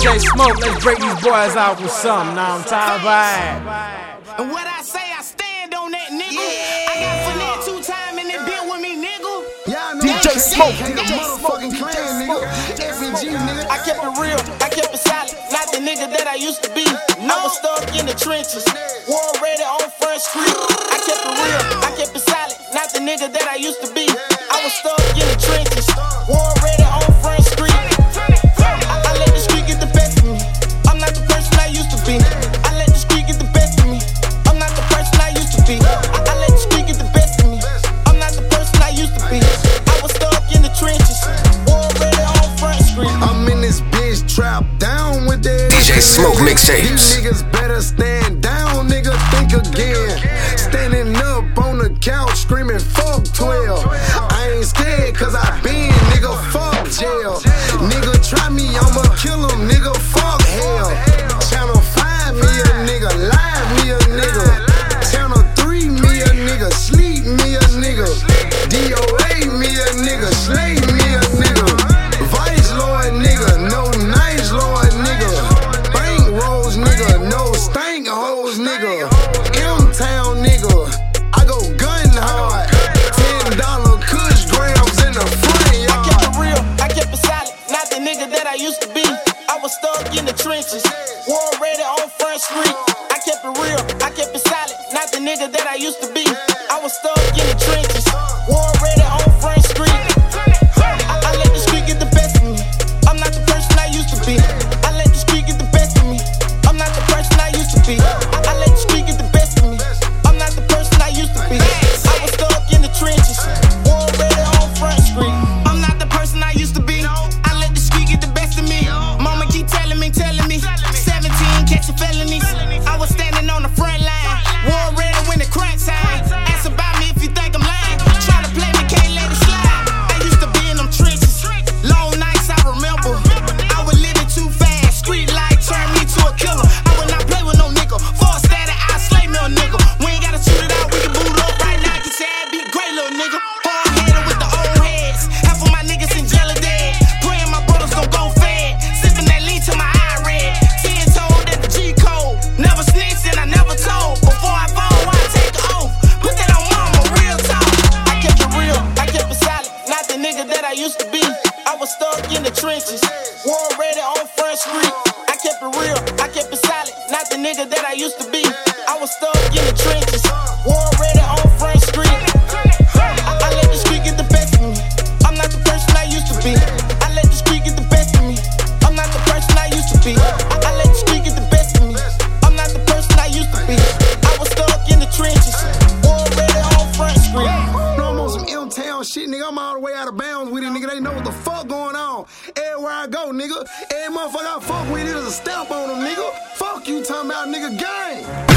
DJ Smoke, let's break these boys out with something. Now I'm tired of vibe. And what I say, I stand on that nigga. I got finesse two time and it been with me, nigga. Y'all know DJ Smoke, can't DJ motherfucking Smoke, clan, DJ nigga. FNG, nigga. I kept it real, I kept it solid. Not the nigga that I used to be. I was stuck in the trenches. War ready on Front Street. I kept it real, I kept it solid. Not the nigga that I used to be. I was stuck this trap down with that. DJ Smoke These niggas better stand down, nigga. Think again. Standing up on the couch screaming, fuck 12. I ain't scared cause I been, nigga, fuck jail. Nigga, try me, I'ma kill him, nigga, fuck hell. Channel 5 me a nigga, live me a nigga. Channel 3 me a nigga, sleep me a nigga. DOA trenches. War ready on Front Street. I kept it nigga. Half of my niggas in jail. Praying my brothers gon' go fed. Sipping that lean till my eye red. Ten told that G code. Never snitched and I never told. Before I fall, I take oath. Put that on mama, real talk. I kept it real, I kept it solid. Not the nigga that I used to be. I was stuck in the trenches. War ready on Front Street. I kept it real, I kept it solid. Not the nigga that I used to be. I was stuck in the trenches. War ready on Front Street. I'm all the way out of bounds with it, nigga. They know what the fuck going on. Everywhere I go, nigga. Every motherfucker I fuck with, it is a stamp on them, nigga. Fuck you talking about, nigga, gang.